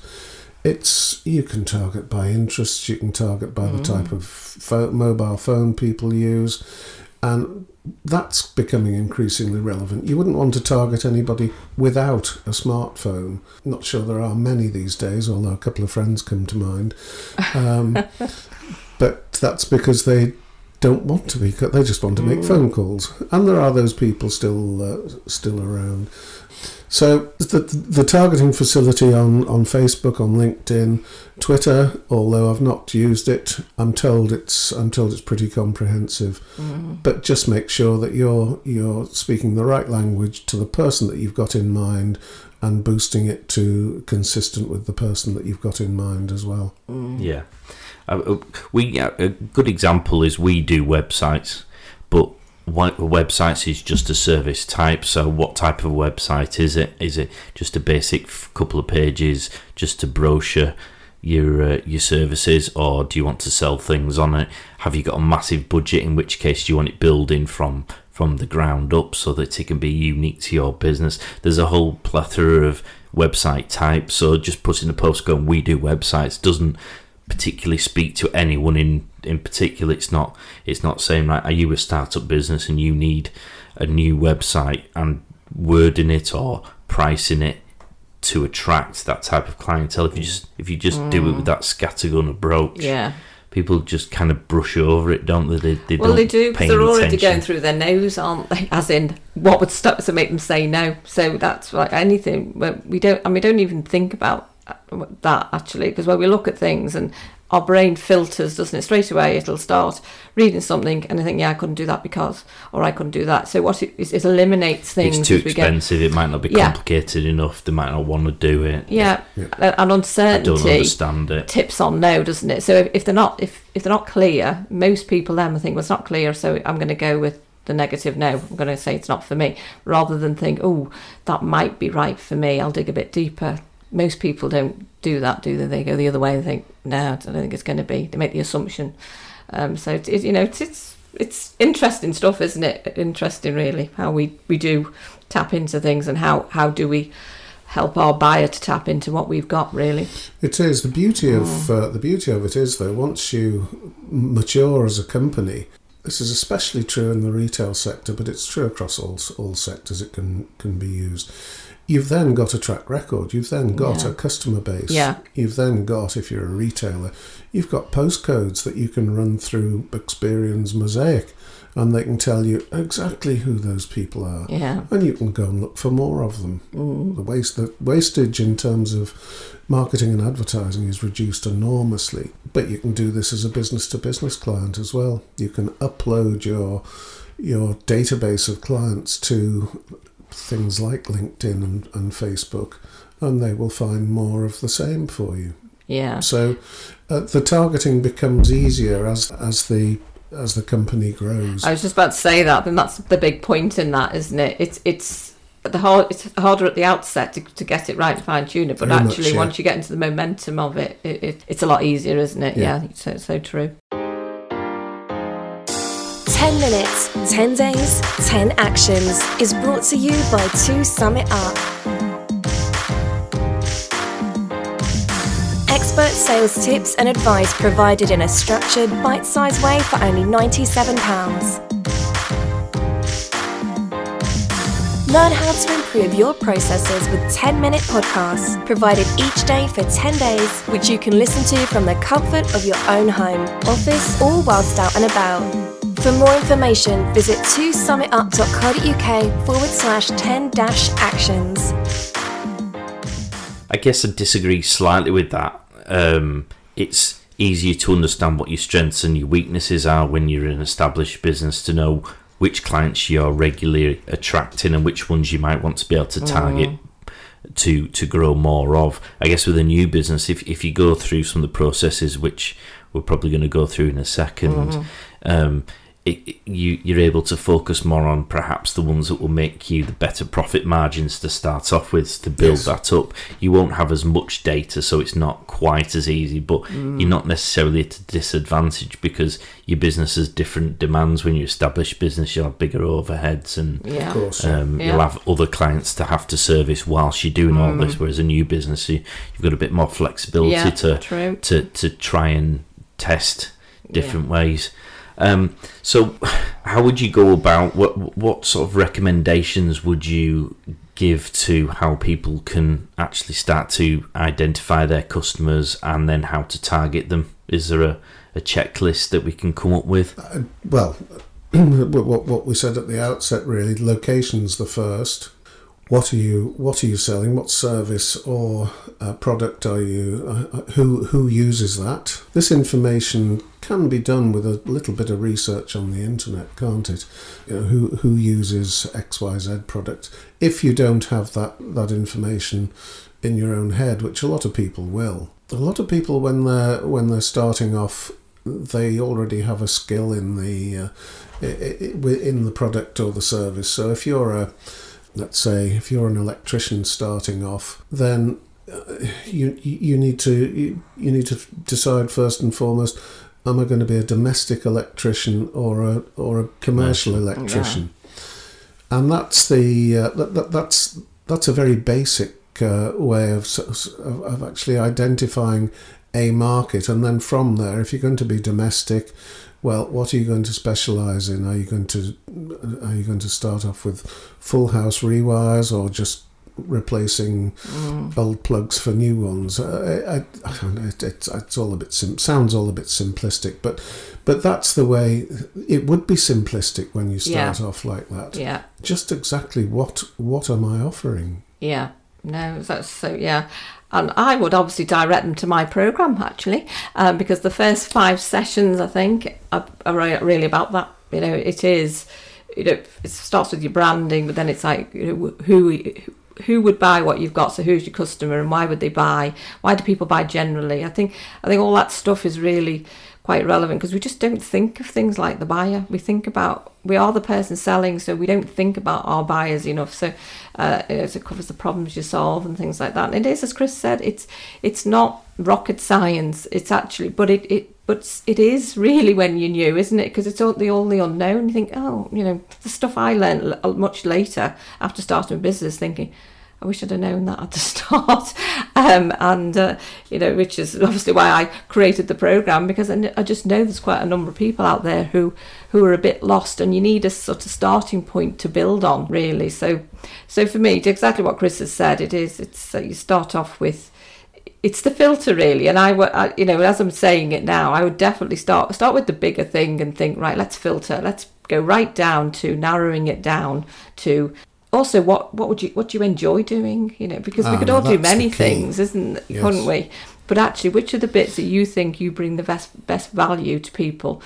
it's you can target by interests, you can target by the type of pho- mobile phone people use, and that's becoming increasingly relevant. You wouldn't want to target anybody without a smartphone. Not sure there are many these days, although a couple of friends come to mind. Um, [laughs] but that's because they don't want to be. They just want to make phone calls, and there are those people still uh, still around. So the the targeting facility on, on Facebook, on LinkedIn, Twitter, although I've not used it, I'm told it's I'm told it's pretty comprehensive. But just make sure that you're you're speaking the right language to the person that you've got in mind and boosting it to consistent with the person that you've got in mind as well. Yeah, uh, uh, we uh, a good example is we do websites, but one, websites is just a service type. So, what type of website is it? Is it just a basic couple of pages, just a brochure? Your uh, your services, or do you want to sell things on it? Have you got a massive budget? In which case, do you want it building from from the ground up so that it can be unique to your business? There's a whole plethora of website types. So just putting a post going, "We do websites," doesn't particularly speak to anyone in in particular. It's not it's not saying right, are you a startup business and you need a new website and wording it or pricing it to attract that type of clientele. If you just if you just do it with that scattergun approach, yeah people just kind of brush over it, don't they? They, they Well, they do because they're already attention. going through their nose, aren't they? [laughs] As in, what would stop to make them say no? So that's like anything. We don't. I mean, we don't even think about uh, that actually, because when we look at things and our brain filters, doesn't it? Straight away, it'll start reading something and I think, yeah, I couldn't do that because, or I couldn't do that. So what it is, it eliminates things. It's too as we go- expensive. It might not be Yeah. complicated enough. They might not want to do it. Yeah, Yeah. and I don't understand it. tips on no, doesn't it? So if, if they're not if, if they're not clear, most people then will think, well, it's not clear, so I'm going to go with the negative no. I'm going to say it's not for me, rather than think, oh, that might be right for me. I'll dig a bit deeper. Most people don't do that, do they? They go the other way and think, no, I don't think it's going to be. They make the assumption. Um, so it, you know, it's, it's it's interesting stuff, isn't it? Interesting, really, how we we do tap into things and how how do we help our buyer to tap into what we've got. Really, It is the beauty of uh, the beauty of it is though once you mature as a company, this is especially true in the retail sector, but it's true across all all sectors. It can can be used. You've then got a track record. You've then got Yeah. a customer base. Yeah. You've then got, if you're a retailer, you've got postcodes that you can run through Experian Mosaic, and they can tell you exactly who those people are yeah, and you can go and look for more of them. Mm. The waste the wastage in terms of marketing and advertising is reduced enormously. But you can do this as a business to business client as well. You can upload your your database of clients to things like LinkedIn and, and Facebook, and they will find more of the same for you. yeah, So uh, the targeting becomes easier as as the as the company grows. I was just about to say that, and that's the big point in that, isn't it? It's it's the hard, it's harder at the outset to, to get it right and fine tune it, but Very much, actually yeah. once you get into the momentum of it, it, it it's a lot easier, isn't it? Yeah. Yeah, so so true. 10 minutes, 10 days, 10 actions is brought to you by 2 Summit Up. Expert sales tips and advice provided in a structured, bite sized way for only £97. Learn how to improve your processes with 10 minute podcasts provided each day for 10 days, which you can listen to from the comfort of your own home, office, or whilst out and about. For more information, visit 2summitup.co.uk forward slash 10 dash actions. I guess I disagree slightly with that. Um, it's easier to understand what your strengths and your weaknesses are when you're in an established business to know which clients you're regularly attracting and which ones you might want to be able to target to to grow more of. I guess with a new business, if if you go through some of the processes which we're probably going to go through in a 2nd um, it, it- you you're able to focus more on perhaps the ones that will make you the better profit margins to start off with to build Yes. that up. You won't have as much data, so it's not quite as easy. But you're not necessarily at a disadvantage because your business has different demands. When you establish business, you'll have bigger overheads and Yeah. Of course. um, Yeah. You'll have other clients to have to service whilst you're doing all this. Whereas a new business, you, you've got a bit more flexibility Yeah, to, true. to to try and test different ways. Um, so, how would you go about what what sort of recommendations would you give to how people can actually start to identify their customers and then how to target them? Is there a, a checklist that we can come up with? Well, [clears throat] what what we said at the outset really, location's the first. What are you What are you selling? What service or uh, product are you? Uh, uh, who who uses that? This information can be done with a little bit of research on the internet, can't it? You know, who who uses X Y Z product? If you don't have that that information in your own head, which a lot of people will, a lot of people when they're when they're starting off they already have a skill in the uh, in the product or the service. So if you're a let's say if you're an electrician starting off, then uh, you you need to you, you need to decide first and foremost. Am I going to be a domestic electrician or a or a commercial electrician? And that's the uh, that, that, that's that's a very basic uh, way of, of of actually identifying a market, and then from there, if you're going to be domestic, well, what are you going to specialise in? Are you going to are you going to start off with full house rewires or just replacing old plugs for new ones? Uh, I, I don't know. It, it's it's all a bit sim- sounds all a bit simplistic, but but that's the way it would be simplistic when you start Yeah. off like that. Yeah, Just exactly what what am I offering? yeah. No, that's so yeah. And I would obviously direct them to my program actually, um, because the first five sessions I think are, are really about that. You know, it is. You know, it starts with your branding, but then it's like you know, who who would buy what you've got. So who's your customer, and why would they buy? Why do people buy generally? I think I think all that stuff is really quite relevant because we just don't think of things like the buyer. We think about we are the person selling, so we don't think about our buyers enough. So uh, it covers the problems you solve and things like that. And it is, as Chris said, it's it's not rocket science. It's actually, but it it but it is really when you're new, isn't it? Because it's all the all the unknown. You think, oh, you know, the stuff I learned much later after starting a business, thinking. I wish I'd have known that at the [laughs] start. Um, and, uh, you know, which is obviously why I created the programme because I, I just know there's quite a number of people out there who, who are a bit lost and you need a sort of starting point to build on, really. So, so for me, exactly what Chris has said, it is, it's, uh, you start off with, it's the filter really and I, I you know as i'm saying it now i would definitely start start with the bigger thing and think right let's filter let's go right down to narrowing it down to also what what would you what do you enjoy doing? You know because we Ah, could no, all do many things isn't Yes. couldn't we? But actually which are the bits that you think you bring the best best value to people?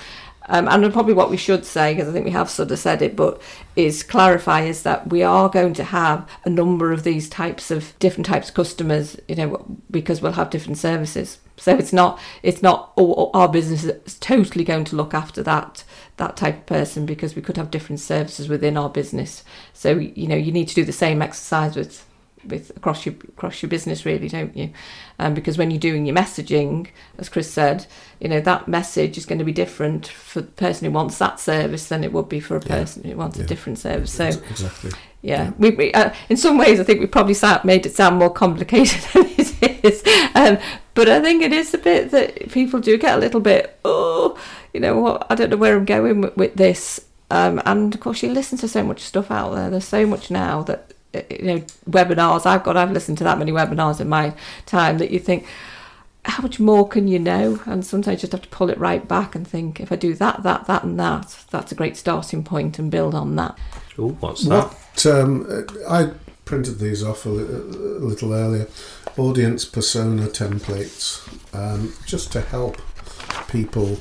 Um, and probably what we should say because i think we have sort of said it but is clarify is that we are going to have a number of these types of different types of customers you know because we'll have different services. So it's not it's not all, our business is totally going to look after that that type of person because we could have different services within our business so you know you need to do the same exercise with with across your across your business really don't you um, because when you're doing your messaging as chris said you know that message is going to be different for the person who wants that service than it would be for a Yeah. person who wants Yeah. a different service so exactly. yeah, we, we uh, in some ways I think we probably sound, made it sound more complicated [laughs] than it is. Um, but I think it is a bit that people do get a little bit oh, you know what? I don't know where I'm going with, with this. Um, and of course, you listen to so much stuff out there. There's so much now that uh, you know webinars. I've got I've listened to that many webinars in my time that you think. How much more can you know? And sometimes you just have to pull it right back and think, if I do that, that, that, and that, that's a great starting point and build on that. Oh, what's that? What um, I printed these off a, li- a little earlier. Audience persona templates, um, just to help people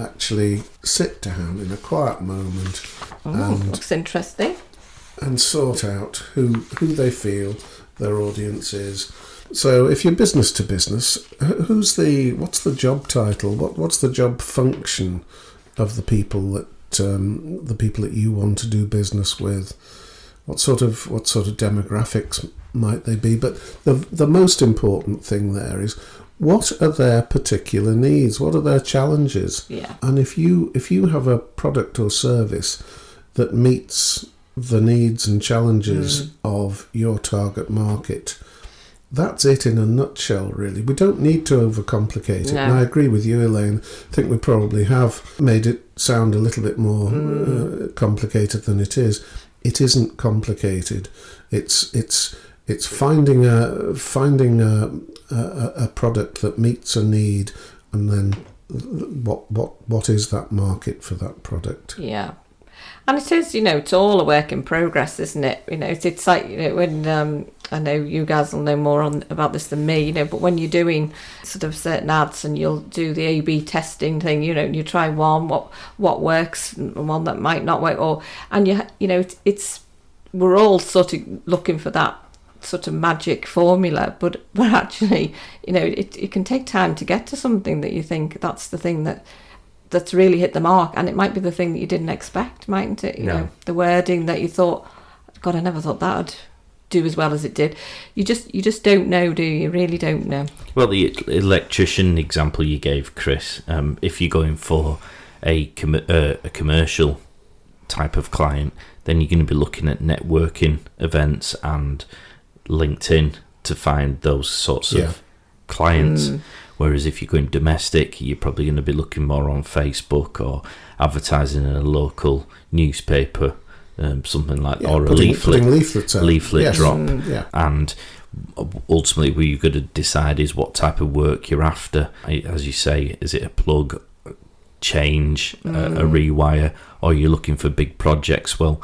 actually sit down in a quiet moment Oh, and looks interesting. and sort out who who they feel their audience is. So if you're business to business, who's the what's the job title? What what's the job function of the people that um, the people that you want to do business with? What sort of what sort of demographics might they be? But the the most important thing there is what are their particular needs? What are their challenges? Yeah. And if you if you have a product or service that meets the needs and challenges of your target market, that's it in a nutshell, really. We don't need to overcomplicate it. No. And I agree with you, Elaine. I think we probably have made it sound a little bit more uh, complicated than it is. It isn't complicated. It's it's it's finding a finding a, a, a product that meets a need, and then what what what is that market for that product? Yeah. And it is, you know, it's all a work in progress, isn't it? You know, it's, it's like, you know, when um, I know you guys will know more on about this than me, you know, but when you're doing sort of certain ads and you'll do the A/B testing thing, you know, you try one what what works and one that might not work, or and you you know, it's, it's we're all sort of looking for that sort of magic formula, but [laughs] but actually, you know, it it can take time to get to something that you think that's the thing that that's really hit the mark and it might be the thing that you didn't expect mightn't it? You No. know the wording that you thought god i never thought that would do as well as it did. You just you just don't know do you? You really don't know. Well, the electrician example you gave, Chris, um, if you're going for a, com- uh, a commercial type of client, then you're going to be looking at networking events and LinkedIn to find those sorts Yeah. of clients. Mm. Whereas if you're going domestic, you're probably going to be looking more on Facebook or advertising in a local newspaper, um, something like Yeah, or a putting, leaflet putting leaflet Yes. drop mm, Yeah. and ultimately what you've got to decide is what type of work you're after as you say is it a plug change a, a mm. rewire or you're looking for big projects well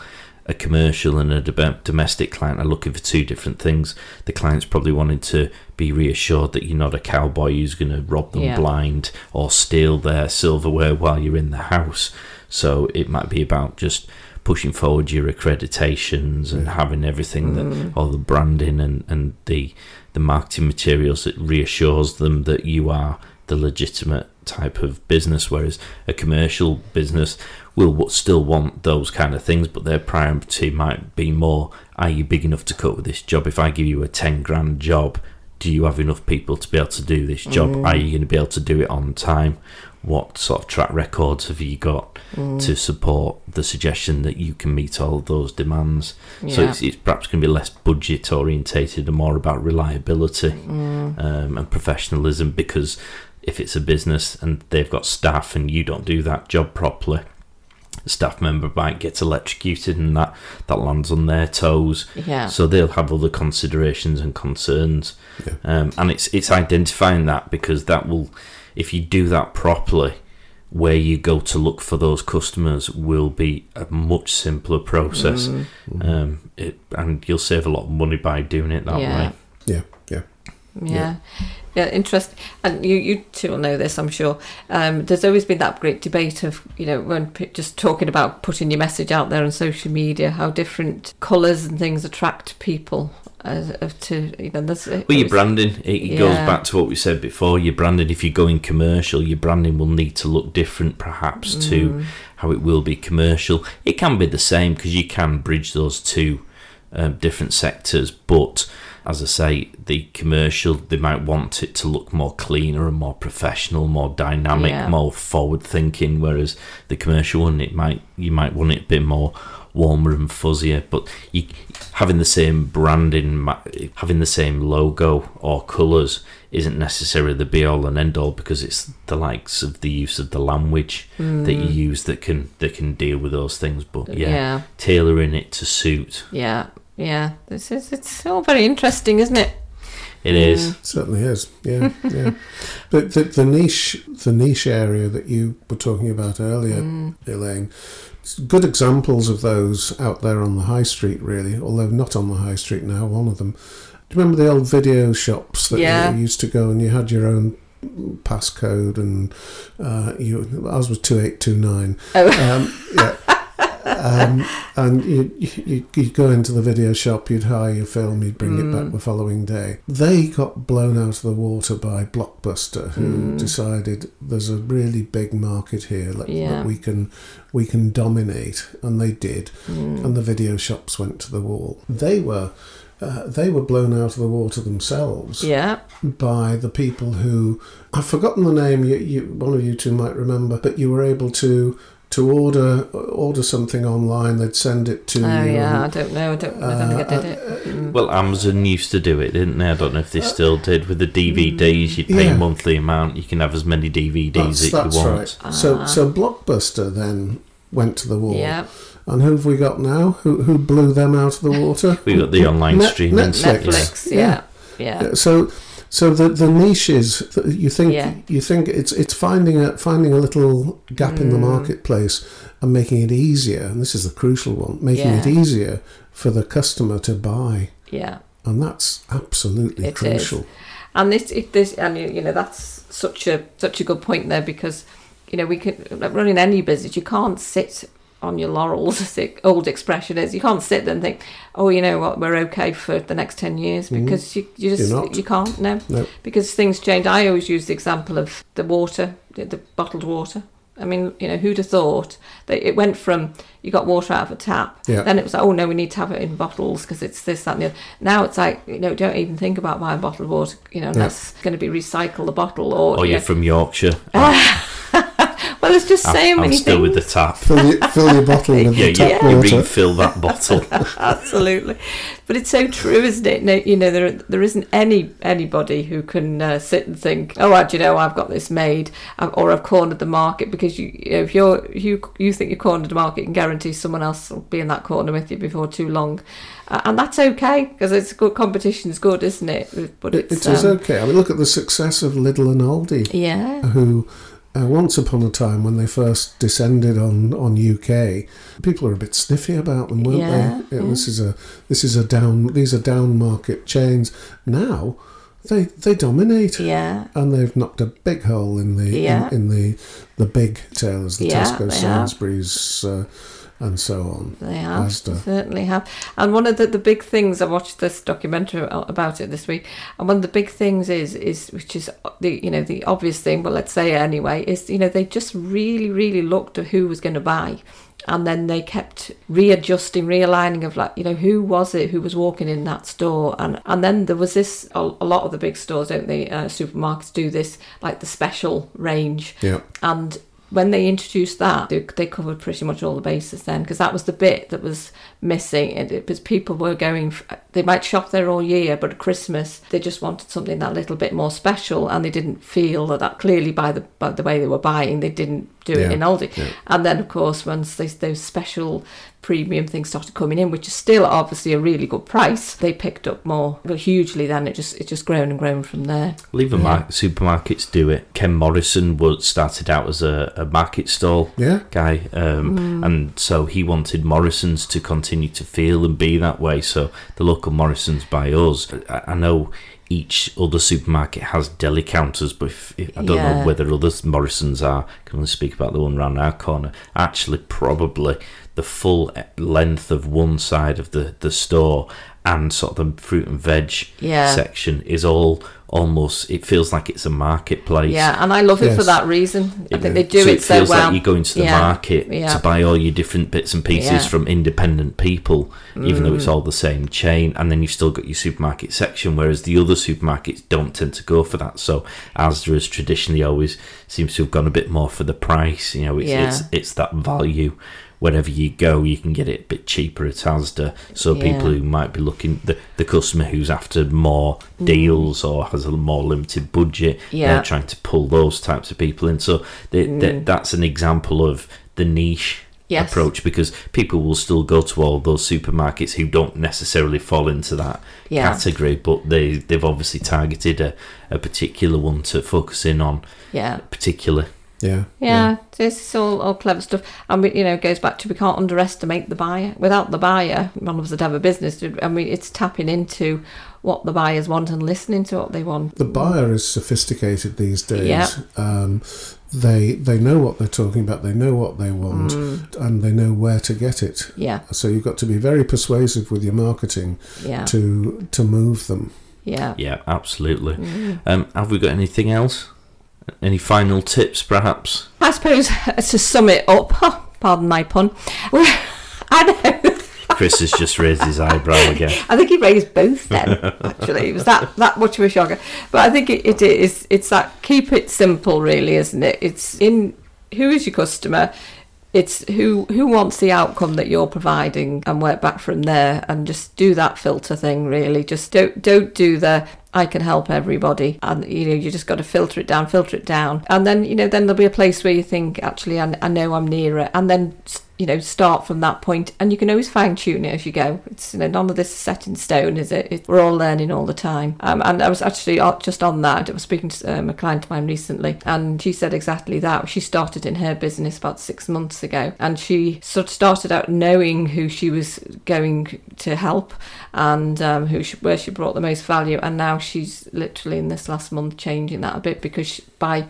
a commercial and a domestic client are looking for two different things. The client's probably wanting to be reassured that you're not a cowboy who's going to rob them Yeah. blind or steal their silverware while you're in the house. So it might be about just pushing forward your accreditations and mm. having everything that mm. all the branding and, and the the marketing materials that reassures them that you are the legitimate type of business whereas a commercial business will still want those kind of things but their priority might be more are you big enough to cope with this job if i give you a 10 grand job do you have enough people to be able to do this job are you going to be able to do it on time what sort of track records have you got Mm. to support the suggestion that you can meet all those demands? So it's, it's perhaps going to be less budget orientated and more about reliability Mm. um, and professionalism because if it's a business and they've got staff and you don't do that job properly, a staff member might get electrocuted and that, that lands on their toes. Yeah. So they'll have other considerations and concerns. Yeah. Um, and it's it's identifying that because that will, if you do that properly, where you go to look for those customers will be a much simpler process. Mm. Um, it, and you'll save a lot of money by doing it that Yeah. way. Yeah, yeah. Yeah. Yeah, interesting. And you, you two will know this, I'm sure. Um, there's always been that great debate of, you know, when p- just talking about putting your message out there on social media, how different colours and things attract people. As, of to you know, there's, Well, your branding, it, it goes back to what we said before. Your branding, if you're going commercial, your branding will need to look different perhaps Mm. to how it will be commercial. It can be the same because you can bridge those two um, different sectors, but as I say, the commercial, they might want it to look more cleaner and more professional, more dynamic, Yeah. more forward thinking, whereas the commercial one, it might you might want it a bit more warmer and fuzzier, but you having the same branding, having the same logo or colours isn't necessarily the be all and end all because it's the likes of the use of the language that you use that can that can deal with those things. But yeah, Mm. Yeah. tailoring it to suit Yeah. Yeah. This is, it's all very interesting, isn't it? it is. It certainly is. Yeah, yeah. [laughs] But the, the niche, the niche area that you were talking about earlier, Elaine, good examples of those out there on the high street. Really, although not on the high street now. One of them. Do you remember the old video shops that Yeah. you used to go and you had your own passcode and uh, you ours was two eight two nine. Oh. Um, yeah. [laughs] Um, and you, you you go into the video shop, you'd hire your film, you'd bring it Mm. back the following day. They got blown out of the water by Blockbuster, who decided there's a really big market here that, Mm. Yeah. that we can we can dominate, and they did. Mm. And the video shops went to the wall. They were. Uh, they were blown out of the water themselves Yeah. by the people who I've forgotten the name. You, you, one of you two might remember, but you were able to to order order something online. They'd send it to Oh, you. yeah. I don't know. I don't, I don't think I did it. uh, Mm. Well, Amazon used to do it, didn't they? I don't know if they still did with the DVDs. You'd pay Yeah. a monthly amount. You can have as many DVDs That's, that that's you want. right. So so Blockbuster then went to the wall. Yeah. And who have we got now? Who who blew them out of the water? [laughs] We got the online Net- streaming Netflix. Netflix. Yeah. Yeah. Yeah, So so the the niches that you think Yeah. you think it's it's finding a finding a little gap in the Mm. marketplace and making it easier. And this is the crucial one: making it easier for the customer to buy. Yeah. And that's absolutely It is. crucial. And this, if this, and you you know, that's such a such a good point there because, you know, we can running any business. You can't sit on your laurels, [laughs] as the old expression is. You can't sit there and think, oh, you know what, we're okay for the next ten years because you, you just Mm-hmm. You're not. you can't no No. because things change. I always use the example of the water, the, the bottled water. I mean, you know, who'd have thought that it went from you got water out of a tap, Yeah. then it was like, oh no, we need to have it in bottles because it's this, that, and the other. Now it's like, you know, don't even think about buying bottled water, you know, unless it's going to be recycle the bottle or. Or you you're know. from Yorkshire. [laughs] well, there's just so I'm, many I'm still things. with the tap. Fill your, fill your bottle [laughs] with Yeah, the you, tap you water. refill that [laughs] bottle. [laughs] Absolutely, but it's so true, isn't it? No, you know, there there isn't any anybody who can uh, sit and think, oh, well, do you know, I've got this made, uh, or I've cornered the market because you, you know, if you're you you think you cornered the market, you can guarantee someone else will be in that corner with you before too long, uh, and that's okay because it's good. Competition's good, isn't it? But It, it's it is um, okay. I mean, look at the success of Lidl and Aldi. yeah, who uh, once upon a time when they first descended on, on UK, people were a bit sniffy about them, weren't Yeah, they? This is a this is a down these are down market chains. Now they they dominate. yeah, And they've knocked a big hole in the Yeah. in, in the the big tailors, the Yeah, Tesco. Sainsbury's, uh, and so on. They have, certainly have. And one of the, the big things I watched this documentary about it this week, and one of the big things is is which is the you know the obvious thing, but let's say it anyway, is you know they just really really looked at who was going to buy. And then they kept readjusting, realigning of like, you know, who was it who was walking in that store? And and then there was this. A, a lot of the big stores, don't they? Uh, supermarkets do this, like the special range. Yeah. And when they introduced that, they, they covered pretty much all the bases then, because that was the bit that was missing. And it was people were going, they might shop there all year, but at Christmas they just wanted something that little bit more special, and they didn't feel that, that clearly by the by the way they were buying, they didn't do Yeah, it in Aldi. yeah. And then of course once they, those special premium things started coming in, which is still obviously a really good price, they picked up more but hugely. Then it just it just grown and grown from there. Well, even Yeah. mar- supermarkets do it. Ken Morrison was started out as a, a market stall Yeah. guy, um, Mm. and so he wanted Morrisons to continue to feel and be that way. So the local Morrisons by us. I, I know each other supermarket has deli counters, but if, if- I don't Yeah. know whether other Morrisons are. Can only speak about the one round our corner. Actually, probably the full length of one side of the the store and sort of the fruit and veg Yeah. section is all almost. It feels like it's a marketplace. Yeah, and I love it for that reason. I It- think they do so it, so feels well. like you're going to the Yeah, market yeah. to buy all your different bits and pieces Yeah. from independent people, even though Mm. it's all the same chain. And then you've still got your supermarket section, whereas the other supermarkets don't tend to go for that. So Asda has traditionally always seems to have gone a bit more for the price. You know, it's Yeah. it's, it's that value. Wherever you go, you can get it a bit cheaper at Asda. So Yeah. people who might be looking, the, the customer who's after more deals or has a more limited budget, Mm. Yeah. they're trying to pull those types of people in. So they, they- that's an example of the niche Mm. Yes. approach because people will still go to all those supermarkets who don't necessarily fall into that Yeah. category, but they they've obviously targeted a, a particular one to focus in on yeah. particular. Yeah. Yeah, this is all, all clever stuff. And we, you know, it goes back to we can't underestimate the buyer. Without the buyer, none of us would have a business. I mean, it's tapping into what the buyers want and listening to what they want. The buyer is sophisticated these days. Yeah. Um, they they know what they're talking about. They know what they want, Mm. and they know where to get it. Yeah, So you've got to be very persuasive with your marketing yeah, to to move them. yeah. Yeah, absolutely. Mm. Um, have we got anything else? Any final tips, perhaps? I suppose uh, to sum it up, [laughs] pardon my pun. I know. Chris has just raised his eyebrow again. [laughs] I think he raised both then. [laughs] Actually, it was that that much of a shocker. But I think it, it is. It's that keep it simple, really, isn't it? It's in who is your customer. It's who who wants the outcome that you're providing, and work back from there, and just do that filter thing. Really, just don't don't do the I can help everybody, and you know you just got to filter it down, filter it down, and then you know then there'll be a place where you think actually I, I know I'm near it, and then you know start from that point. and you can always fine tune it as you go. It's you know none of this is set in stone is it, it we're all learning all the time. Um, and i was actually uh, just on that i was speaking to um, a client of mine recently and she said exactly that. She started in her business about six months ago and she sort of started out knowing who she was going to help and um, who she, where she brought the most value and now she's literally in this last month changing that a bit because she, by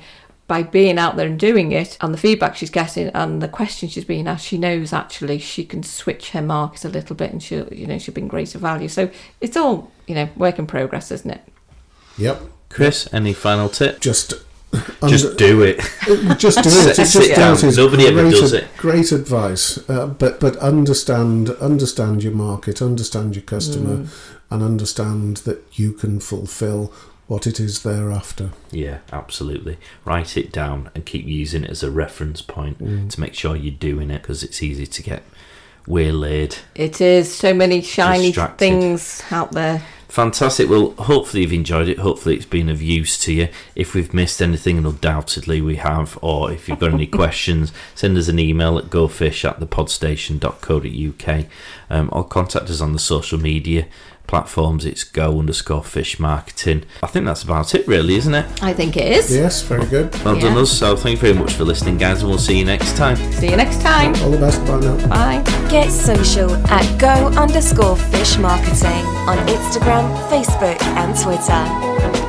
by being out there and doing it and the feedback she's getting and the questions she's being asked she knows actually she can switch her market a little bit and she'll you know she'll bring greater value so it's all you know work in progress isn't it Yep. Chris, any final tip? Just Just do it. [laughs] just do it. Set Just it down. do it. is Nobody ever great does ad- it. Great advice, uh, but but understand understand your market, understand your customer, Mm. And understand that you can fulfil what it is they're. Yeah, absolutely. Write it down and keep using it as a reference point Mm. to make sure you're doing it because it's easy to get waylaid. it is so many shiny Distracted. things out there Fantastic. Well, hopefully you've enjoyed it. Hopefully it's been of use to you. If we've missed anything, and undoubtedly we have, or if you've got any [laughs] questions, send us an email at gofish at thepodstation.co.uk um, or contact us on the social media platforms. It's go underscore fish marketing. I think that's about it, really, isn't it? i think it is Yes, very good. Well done us. So thank you very much for listening, guys, and we'll see you next time. see you next time All the best. Bye now. bye Get social at go underscore fish marketing on Instagram, Facebook, and Twitter.